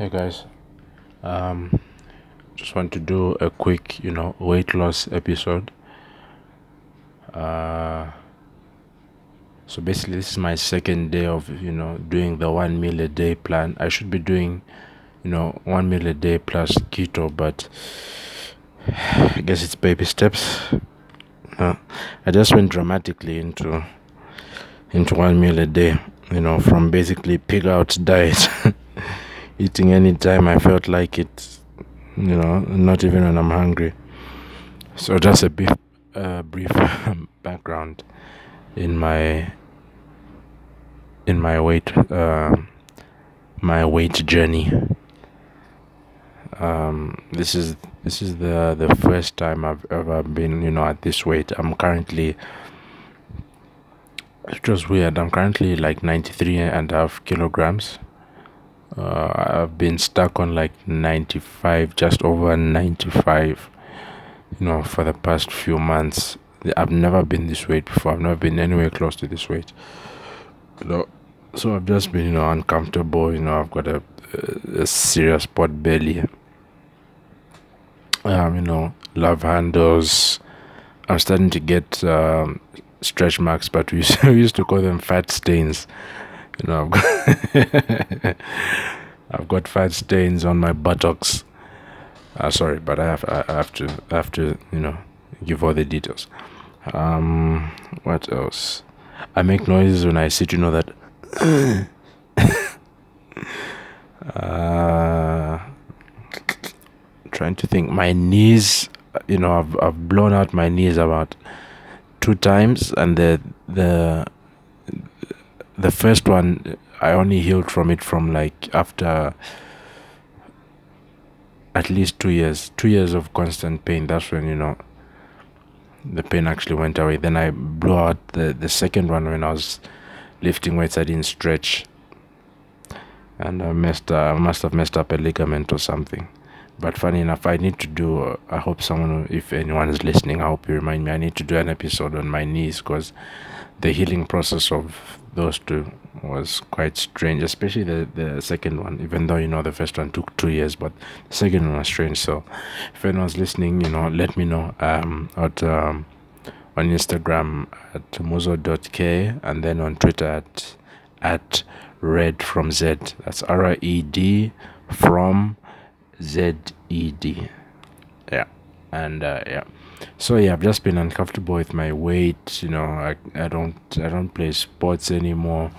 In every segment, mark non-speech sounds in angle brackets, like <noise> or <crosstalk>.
Hey guys, um, just want to do a quick, you know, weight loss episode. Uh, so basically, this is my second day of, you know, doing the one meal a day plan. I should be doing, you know, one meal a day plus keto, but <sighs> I guess it's baby steps. Uh, I just went dramatically into into one meal a day, you know, from basically pig out <laughs> diet. Eating anytime I felt like it, you know, not even when I'm hungry. So just a brief, uh, brief <laughs> background in my in my weight uh, my weight journey. Um, this is this is the the first time I've ever been, you know, at this weight. I'm currently it's just weird. I'm currently like 93 and a half kilograms uh, I've been stuck on like 95, just over 95, you know, for the past few months. I've never been this weight before. I've never been anywhere close to this weight. You know, so I've just been, you know, uncomfortable. You know, I've got a, a, serious pot belly. Um, you know, love handles. I'm starting to get um, stretch marks, but we we <laughs> used to call them fat stains you know, I've got, <laughs> I've got fat stains on my buttocks. Uh, sorry, but I have I have to I have to you know give all the details. Um, what else? I make noises when I sit. You know that. <coughs> uh, trying to think. My knees. You know, I've I've blown out my knees about two times, and the the the first one I only healed from it from like after at least two years, two years of constant pain. That's when you know the pain actually went away. Then I blew out the the second one when I was lifting weights. I didn't stretch, and I messed. Uh, I must have messed up a ligament or something. But funny enough, I need to do. Uh, I hope someone, if anyone is listening, I hope you remind me. I need to do an episode on my knees because the healing process of those two was quite strange, especially the, the second one, even though, you know, the first one took two years, but the second one was strange. So if anyone's listening, you know, let me know um, at, um, on Instagram at muzo.k and then on Twitter at, at red from Z. That's R E D from Z E D. Yeah. And uh, yeah so yeah i've just been uncomfortable with my weight you know i, I don't i don't play sports anymore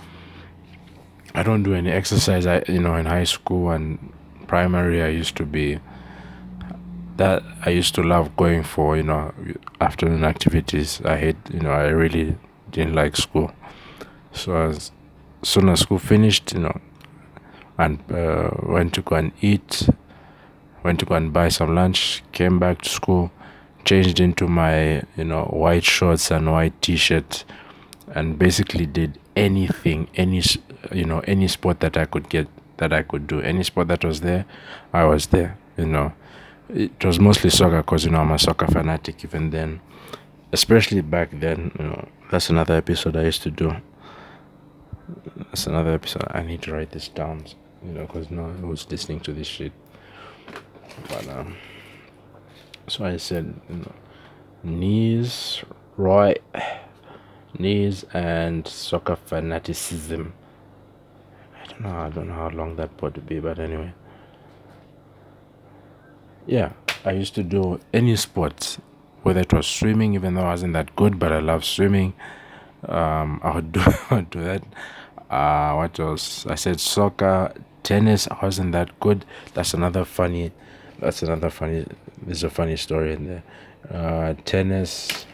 i don't do any exercise i you know in high school and primary i used to be that i used to love going for you know afternoon activities i hate you know i really didn't like school so as soon as school finished you know and uh, went to go and eat went to go and buy some lunch came back to school changed into my you know white shorts and white t-shirt and basically did anything any you know any sport that i could get that i could do. Any sport that was there i was there you know. It was mostly soccer because you know i'm a soccer fanatic even then. Especially back then you know that's another episode i used to do. That's another episode i need to write this down you know because no one was listening to this shit but um so I said, you know, knees, right, knees, and soccer fanaticism. I don't know. I don't know how long that would be, but anyway. Yeah, I used to do any sports, whether it was swimming, even though I wasn't that good, but I love swimming. Um, I would do, <laughs> do that. Uh, what else? I said soccer, tennis. I wasn't that good. That's another funny that's another funny there's a funny story in there. Uh, tennis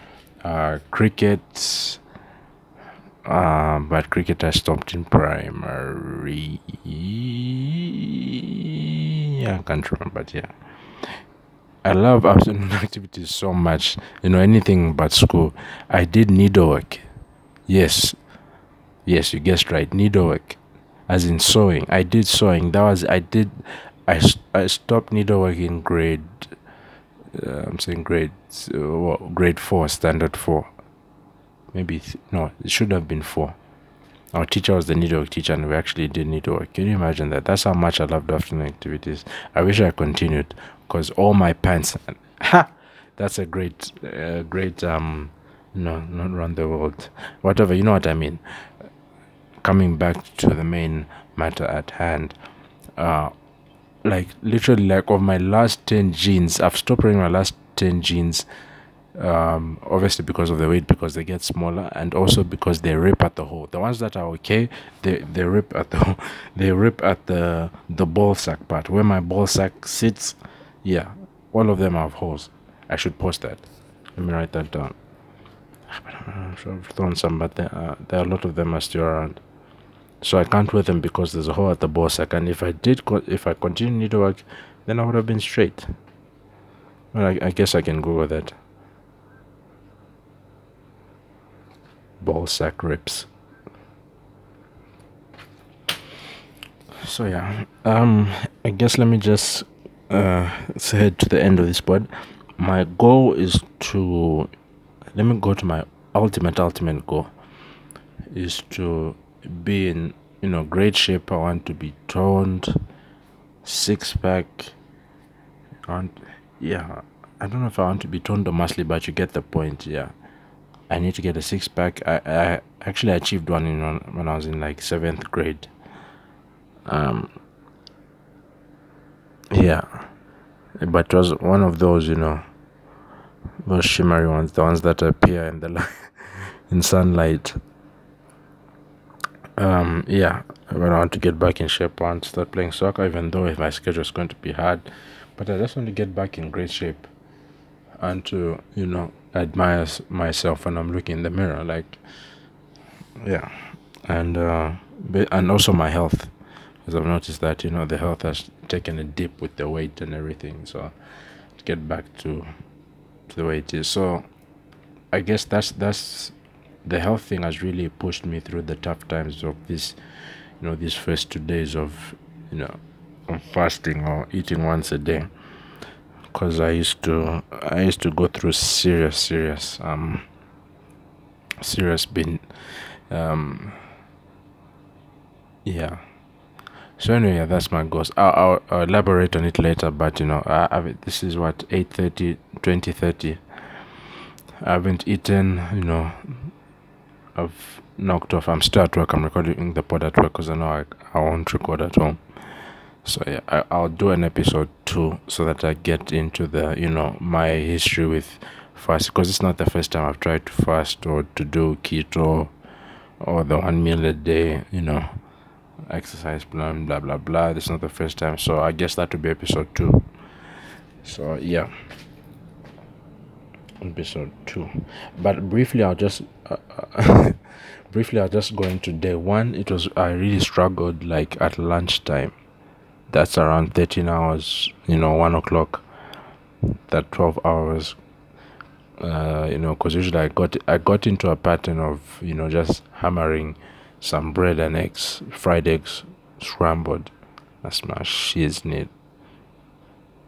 uh, cricket uh, but cricket I stopped in primary. I can't remember but yeah. I love afternoon <laughs> activities so much. You know anything but school. I did needlework. Yes. Yes you guessed right. Needlework. As in sewing. I did sewing. That was I did I, I stopped needlework in grade uh, I'm saying grade uh, well, grade 4 standard 4 maybe th- no it should have been 4 our teacher was the needlework teacher and we actually did needlework. Can you imagine that? That's how much I loved afternoon activities. I wish I continued because all my pants, <laughs> ha, that's a great, uh, great, um, no, not around the world, whatever, you know what I mean. Coming back to the main matter at hand, uh, like literally like of my last 10 jeans, I've stopped wearing my last 10 jeans um, obviously because of the weight because they get smaller and also because they rip at the hole. The ones that are okay they they rip at the <laughs> they rip at the the ball sack part. Where my ball sack sits yeah all of them have holes. I should post that. Let me write that down. <sighs> I've thrown some but there are, there are a lot of them are still around so i can't wear them because there's a hole at the ball sack and if i did if i continue to work then i would have been straight well i, I guess i can google that ball sack rips. So yeah, um, I guess let me just uh, head to the end of this pod. My goal is to let me go to my ultimate ultimate goal is to be in you know great shape. I want to be toned, six pack. Want, yeah, I don't know if I want to be toned or muscly, but you get the point. Yeah, I need to get a six pack. I, I actually achieved one in when I was in like seventh grade. Um, yeah, but it was one of those, you know, those shimmery ones, the ones that appear in the <laughs> in sunlight. Um, yeah, when I want to get back in shape, I want to start playing soccer, even though my schedule is going to be hard. But I just want to get back in great shape and to, you know, admire myself when I'm looking in the mirror. Like, yeah, and uh, and also my health, because I've noticed that you know the health has taken a dip with the weight and everything. So to get back to to the way it is. So I guess that's that's the health thing has really pushed me through the tough times of this, you know, these first two days of you know, fasting or eating once a day. Because I used to I used to go through serious serious um serious bin um yeah. So anyway that's my goals. I'll, I'll, I'll, elaborate on it later but you know I, I this is what 8:30 2030 I haven't eaten you know I've knocked off. I'm still at work. I'm recording the pod at work because I know I, I won't record at home. So yeah I, i'll do an episode two so that i get into the you know my history with fast because it's not the first time i've tried to fast or to do keto or the one meal a day you know exercise plan blah blah blah. Is not the first time. So i guess that would be episode two. So yeah episode two. But briefly i'll just uh, uh <laughs> briefly i'll just go into day one. It was i really struggled like at lunchtime. That's around 13 hours you know 1 o'clock. That 12 hours uh, you know because usually i got i got into a pattern of you know just hammering some bread and eggs fried eggs scrambled. That's my shiznit.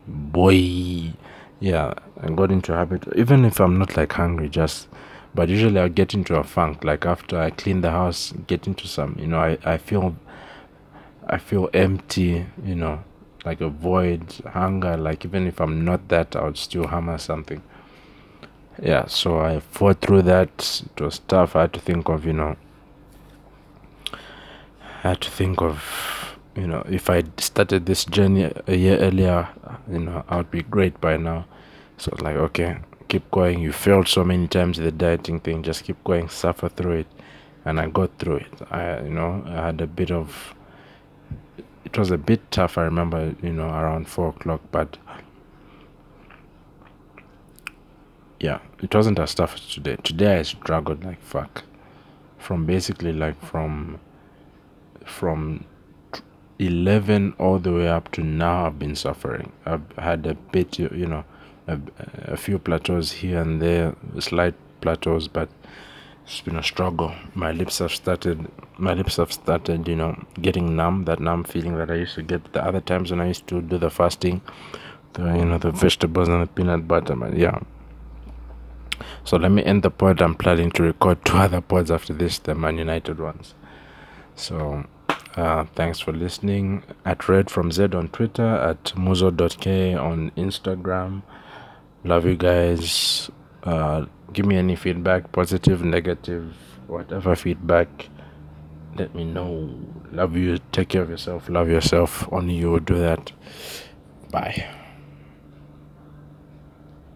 Boy yeah i got into a habit even if i'm not like hungry just but usually i get into a funk like after i clean the house get into some you know i, I feel I feel empty, you know, like a void, hunger. Like even if I'm not that, I would still hammer something. Yeah, so I fought through that. It was tough. I had to think of, you know, I had to think of, you know, if I started this journey a year earlier, you know, I would be great by now. So like, okay, keep going. You failed so many times the dieting thing. Just keep going, suffer through it, and I got through it. I, you know, I had a bit of it was a bit tough. I remember, you know, around four o'clock, but yeah, it wasn't as tough as today. Today I struggled like fuck, from basically like from from 11 all the way up to now i've been suffering i've had a bit you know a, a few plateaus here and there slight plateaus but it's been a struggle. My lips have started my lips have started, you know, getting numb, that numb feeling that I used to get the other times when I used to do the fasting. The you know, the vegetables and the peanut butter, man. Yeah. So let me end the pod. I'm planning to record two other pods after this, the Man United ones. So uh, thanks for listening. At Red from Z on Twitter, at muzo.k on Instagram. Love you guys. Uh, give me any feedback, positive, negative, whatever feedback. Let me know. Love you. Take care of yourself. Love yourself. Only you will do that. Bye.